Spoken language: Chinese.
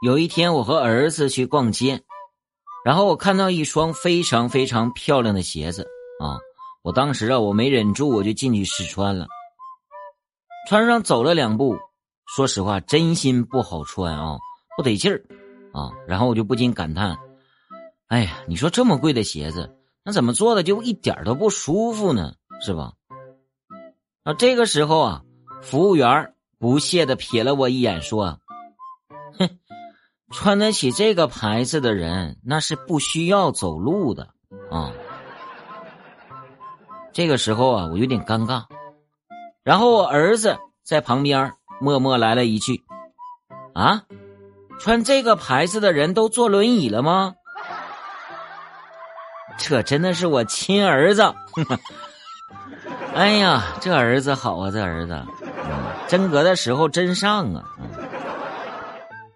有一天我和儿子去逛街，然后我看到一双非常非常漂亮的鞋子啊！我当时啊，我没忍住，我就进去试穿了。穿上走了两步，说实话，真心不好穿啊，不得劲儿啊！然后我就不禁感叹：哎呀，你说这么贵的鞋子，那怎么做的就一点都不舒服呢？是吧？啊，这个时候啊，服务员不屑的瞥了我一眼，说：“哼，穿得起这个牌子的人，那是不需要走路的啊。”这个时候啊，我有点尴尬。然后我儿子在旁边默默来了一句：“啊，穿这个牌子的人都坐轮椅了吗？”这真的是我亲儿子。哎呀，这儿子好啊，这儿子，真格的时候真上啊！